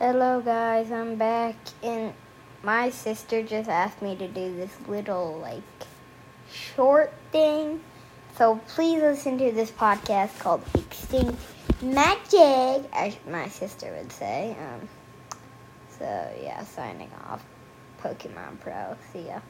Hello, guys. I'm back, and my sister just asked me to do this little, like, short thing. So please listen to this podcast called Extinct Magic, as my sister would say. Um, so, yeah, signing off. Pokemon Pro. See ya.